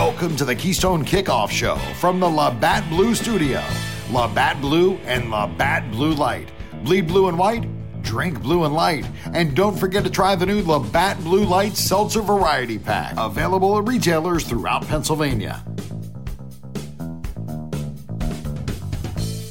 Welcome to the Keystone Kickoff Show from the Labatt Blue Studio. Labatt Blue and Labatt Blue Light. Bleed blue and white, drink blue and light. And don't forget to try the new Labatt Blue Light Seltzer Variety Pack, available at retailers throughout Pennsylvania.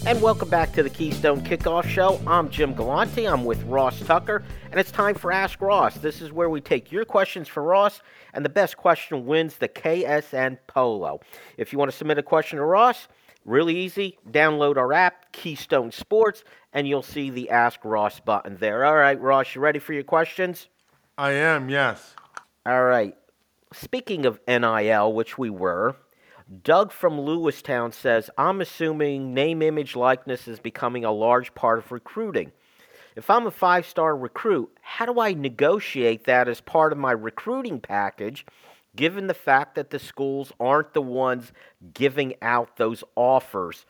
And welcome back to the Keystone Kickoff Show. I'm Jim Galante. I'm with Ross Tucker, and it's time for Ask Ross. This is where we take your questions for Ross, and the best question wins the KSN Polo. If you want to submit a question to Ross, really easy. Download our app, Keystone Sports, and you'll see the Ask Ross button there. All right, Ross, you ready for your questions? I am, yes. All right. Speaking of NIL, which we were, Doug from Lewistown says, I'm assuming name, image, likeness is becoming a large part of recruiting. If I'm a five star recruit, how do I negotiate that as part of my recruiting package, given the fact that the schools aren't the ones giving out those offers?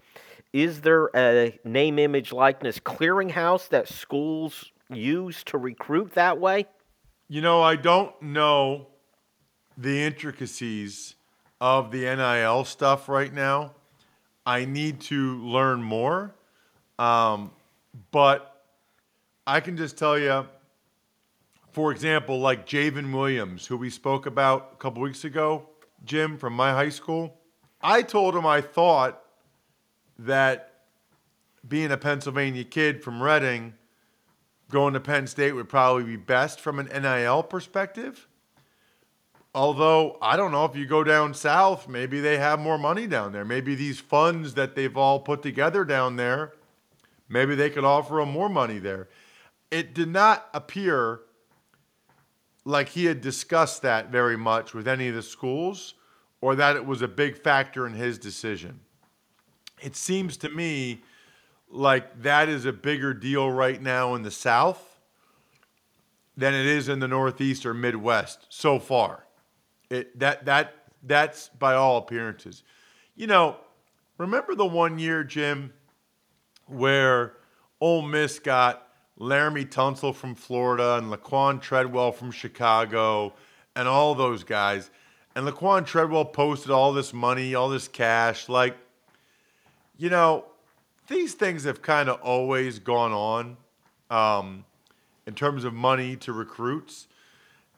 Is there a name, image, likeness clearinghouse that schools use to recruit that way? You know, I don't know the intricacies of the NIL stuff right now. I need to learn more. Um, but I can just tell you, for example, like Javen Williams, who we spoke about a couple weeks ago, Jim, from my high school. I told him I thought that being a Pennsylvania kid from Reading, going to Penn State would probably be best from an NIL perspective. Although I don't know if you go down south, maybe they have more money down there. Maybe these funds that they've all put together down there, maybe they could offer them more money there. It did not appear like he had discussed that very much with any of the schools or that it was a big factor in his decision. It seems to me like that is a bigger deal right now in the South than it is in the Northeast or Midwest so far. It that that that's by all appearances. You know, remember the one year, Jim, where Ole Miss got Laremy Tunsil from Florida and Laquan Treadwell from Chicago and all those guys. And Laquan Treadwell posted all this money, all this cash. Like, you know, these things have kind of always gone on um, in terms of money to recruits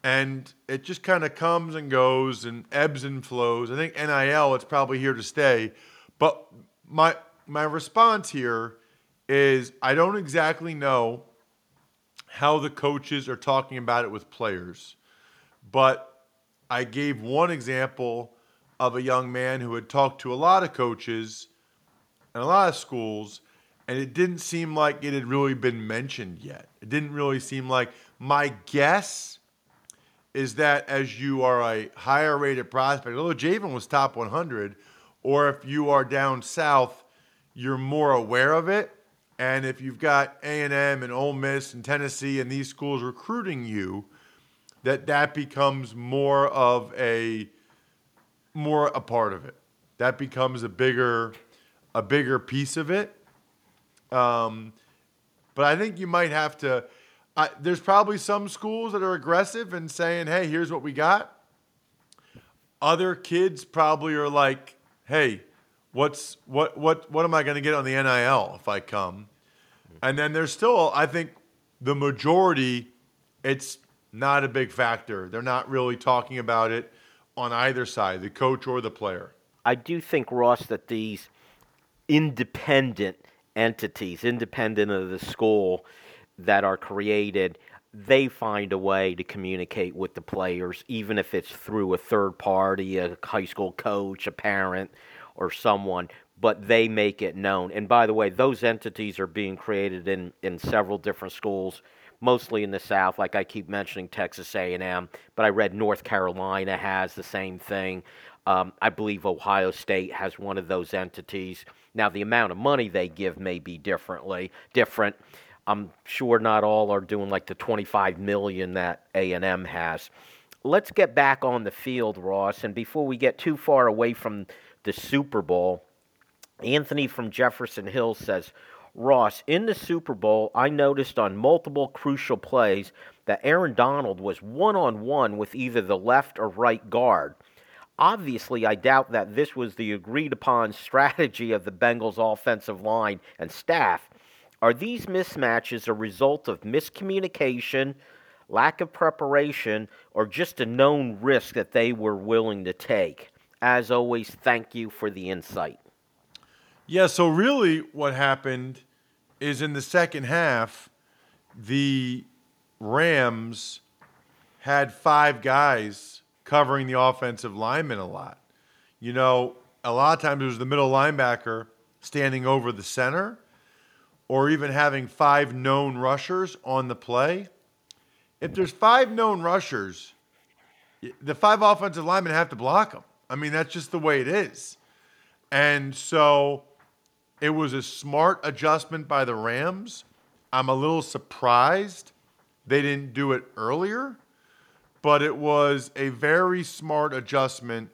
and it just kind of comes and goes and ebbs and flows. I think NIL it's probably here to stay, but my my response here is I don't exactly know how the coaches are talking about it with players, but I gave one example of a young man who had talked to a lot of coaches and a lot of schools and it didn't seem like it had really been mentioned yet. It didn't really seem like my guess is that as you are a higher rated prospect, although Javen was top 100, or if you are down south, you're more aware of it. And if you've got A&M and Ole Miss and Tennessee and these schools recruiting you, that that becomes more of a more a part of it. That becomes a bigger a bigger piece of it. Um, but I think you might have to I, there's probably some schools that are aggressive and saying, "Hey, here's what we got." Other kids probably are like, "Hey, what's what what what am I going to get on the NIL if I come?" And then there's still, I think, the majority. It's not a big factor. They're not really talking about it on either side, the coach or the player. I do think Ross that these independent entities, independent of the school that are created, they find a way to communicate with the players, even if it's through a third party, a high school coach, a parent, or someone. But they make it known. And by the way, those entities are being created in, in several different schools, mostly in the South. Like I keep mentioning Texas A&M, but I read North Carolina has the same thing. Um, I believe Ohio State has one of those entities. Now, the amount of money they give may be differently different. I'm sure not all are doing like the 25 million that A&M has. Let's get back on the field, Ross, and before we get too far away from the Super Bowl, Anthony from Jefferson Hills says, Ross, in the Super Bowl, I noticed on multiple crucial plays that Aaron Donald was one on one with either the left or right guard. Obviously, I doubt that this was the agreed upon strategy of the Bengals offensive line and staff. Are these mismatches a result of miscommunication, lack of preparation, or just a known risk that they were willing to take? As always, thank you for the insight. Yeah, so really what happened is in the second half, the Rams had five guys covering the offensive lineman a lot. You know, a lot of times it was the middle linebacker standing over the center or even having five known rushers on the play. If there's five known rushers, the five offensive linemen have to block them. I mean, that's just the way it is. And so it was a smart adjustment by the Rams. I'm a little surprised they didn't do it earlier, but it was a very smart adjustment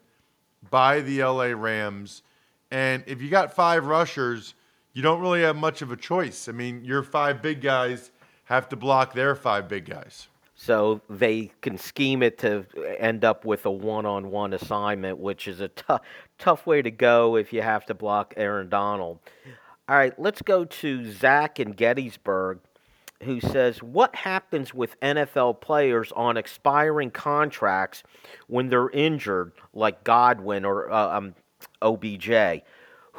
by the LA Rams. And if you got five rushers, you don't really have much of a choice. I mean, your five big guys have to block their five big guys. So they can scheme it to end up with a one-on-one assignment, which is a tough, tough way to go if you have to block Aaron Donald. All right, let's go to Zach in Gettysburg, who says, "What happens with NFL players on expiring contracts when they're injured, like Godwin or uh, um, OBJ?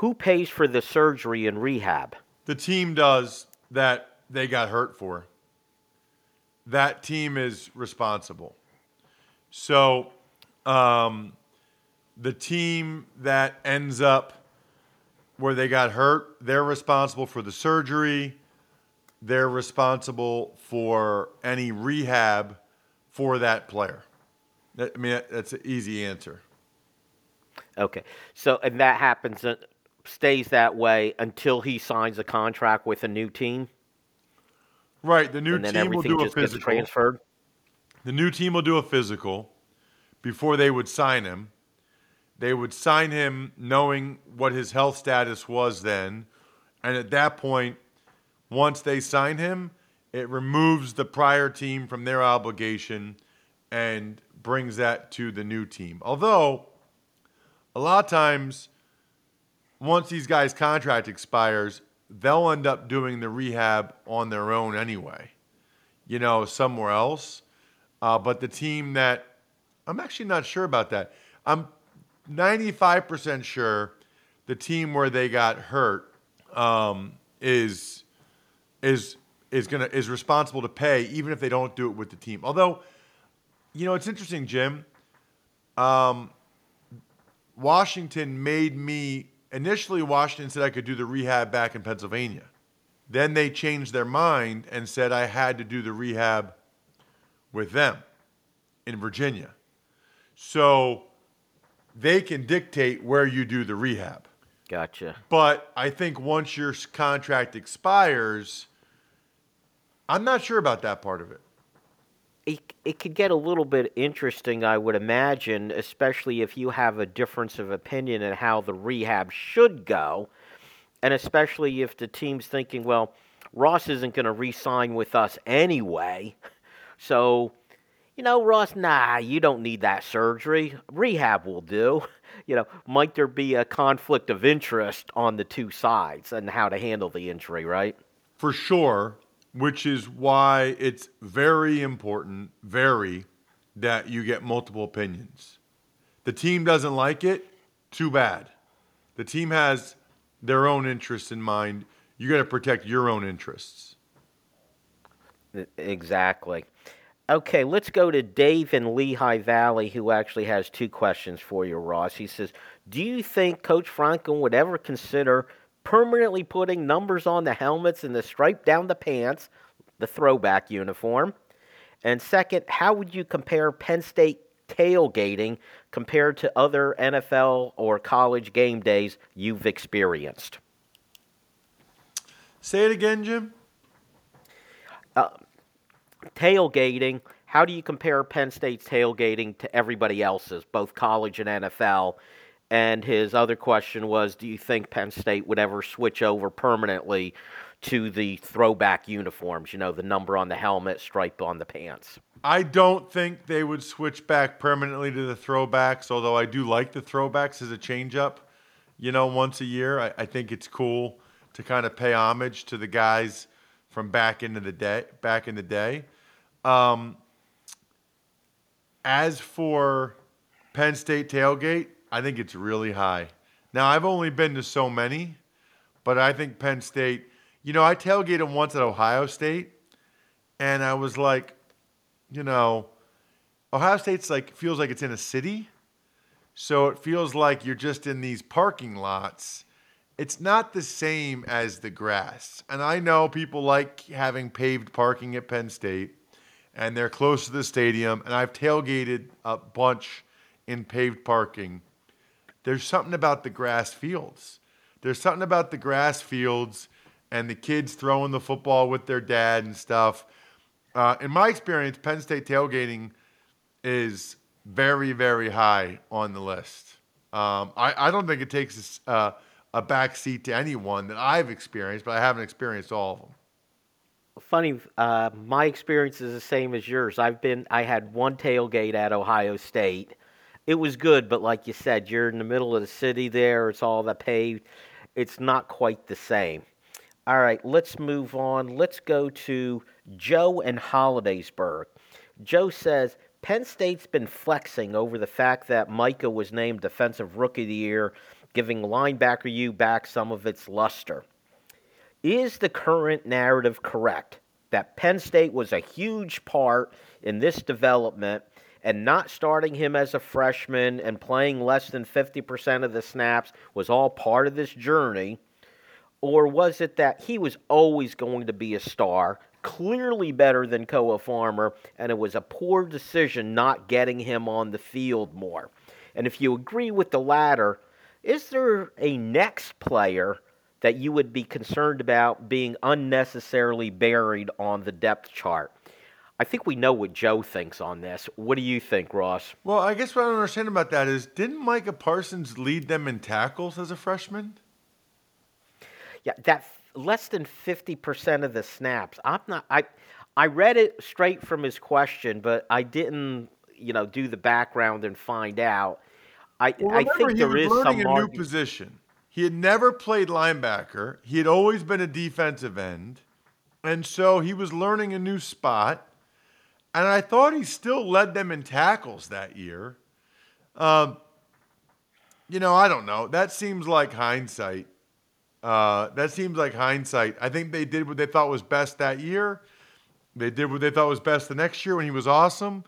Who pays for the surgery and rehab?" The team does that they got hurt for that team is responsible. So, um, the team that ends up where they got hurt, they're responsible for the surgery. They're responsible for any rehab for that player. I mean, that's an easy answer. Okay. So, and that happens, uh, stays that way until he signs a contract with a new team? Right. The new team will do a physical. transferred. The new team will do a physical before they would sign him. They would sign him knowing what his health status was then. And at that point, once they sign him, it removes the prior team from their obligation and brings that to the new team. Although, a lot of times, once these guys' contract expires, they'll end up doing the rehab on their own anyway, you know, somewhere else. Uh, but the team that I'm actually not sure about that. I'm 95% sure the team where they got hurt um, is is is gonna is responsible to pay even if they don't do it with the team. Although, you know, it's interesting, Jim. Um, Washington made me Initially, Washington said I could do the rehab back in Pennsylvania. Then they changed their mind and said I had to do the rehab with them in Virginia. So they can dictate where you do the rehab. Gotcha. But I think once your contract expires, I'm not sure about that part of it it, it could get a little bit interesting, I would imagine, especially if you have a difference of opinion in how the rehab should go, and especially if the team's thinking, well, Ross isn't going to re sign with us anyway. So, you know, Ross, nah, you don't need that surgery. Rehab will do. You know, might there be a conflict of interest on the two sides and how to handle the injury, right? For sure which is why it's very important, very, that you get multiple opinions. The team doesn't like it, too bad. The team has their own interests in mind. You got to protect your own interests. Exactly. Okay, let's go to Dave in Lehigh Valley, who actually has two questions for you, Ross. He says, Do you think Coach Franklin would ever consider permanently putting numbers on the helmets and the stripe down the pants, the throwback uniform? And second, how would you compare Penn State tailgating compared to other NFL or college game days you've experienced? Say it again, Jim. Uh, tailgating, how do you compare Penn State's tailgating to everybody else's, both college and NFL? And his other question was Do you think Penn State would ever switch over permanently to the throwback uniforms. You know, the number on the helmet, stripe on the pants. I don't think they would switch back permanently to the throwbacks, although I do like the throwbacks as a change up, you know, once a year. I, I think it's cool to kind of pay homage to the guys from back into the day back in the day. Um, as for Penn State tailgate, I think it's really high. Now I've only been to so many, but I think Penn State. You know, I tailgated once at Ohio State, and I was like, you know, Ohio State's like feels like it's in a city, so it feels like you're just in these parking lots. It's not the same as the grass. And I know people like having paved parking at Penn State, and they're close to the stadium. And I've tailgated a bunch in paved parking. There's something about the grass fields. There's something about the grass fields and the kids throwing the football with their dad and stuff. Uh, in my experience, Penn State tailgating is very, very high on the list. Um, I, I, don't think it takes uh, a back seat to anyone that I've experienced, but I haven't experienced all of them. Funny, uh, my experience is the same as yours. I've been, I had one tailgate at Ohio State. It was good, but like you said, you're in the middle of the city there. It's all the paved. It's not quite the same. All right, let's move on. Let's go to Joe and Hollidaysburg. Joe says Penn State's been flexing over the fact that Micah was named Defensive Rookie of the Year giving linebacker U back some of its luster. Is the current narrative correct that Penn State was a huge part in this development and not starting him as a freshman and playing less than 50% of the snaps was all part of this journey? Or was it that he was always going to be a star, clearly better than Koa Farmer, and it was a poor decision not getting him on the field more? And if you agree with the latter, is there a next player that you would be concerned about being unnecessarily buried on the depth chart? I think we know what Joe thinks on this. What do you think, Ross? Well, I guess what I don't understand about that is didn't Micah Parsons lead them in tackles as a freshman? Yeah, that less than 50% of the snaps. I'm not I I read it straight from his question, but I didn't, you know, do the background and find out. I, well, I think there is learning some a new position. He had never played linebacker. He had always been a defensive end, and so he was learning a new spot. And I thought he still led them in tackles that year. Um, you know, I don't know. That seems like hindsight. Uh, that seems like hindsight. I think they did what they thought was best that year. They did what they thought was best the next year when he was awesome.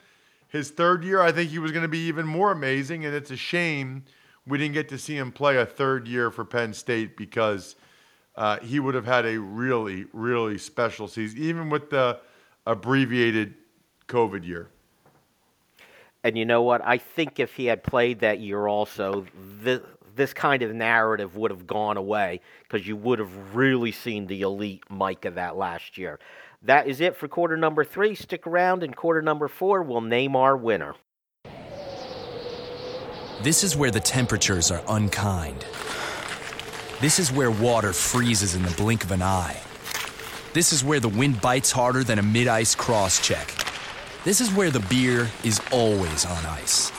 His third year, I think he was going to be even more amazing, and it's a shame we didn't get to see him play a third year for Penn State because uh, he would have had a really, really special season, even with the abbreviated COVID year. And you know what? I think if he had played that year also, this, this kind of narrative would have gone away because you would have really seen the elite Mike of that last year. That is it for quarter number three. Stick around, in quarter number four, we'll name our winner. This is where the temperatures are unkind. This is where water freezes in the blink of an eye. This is where the wind bites harder than a mid ice cross check. This is where the beer is always on ice.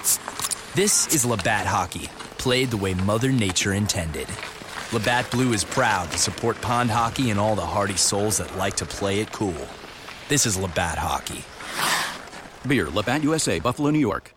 This is Labatt hockey, played the way Mother Nature intended. Labatt Blue is proud to support pond hockey and all the hardy souls that like to play it cool. This is Labatt Hockey. Beer, Labatt USA, Buffalo, New York.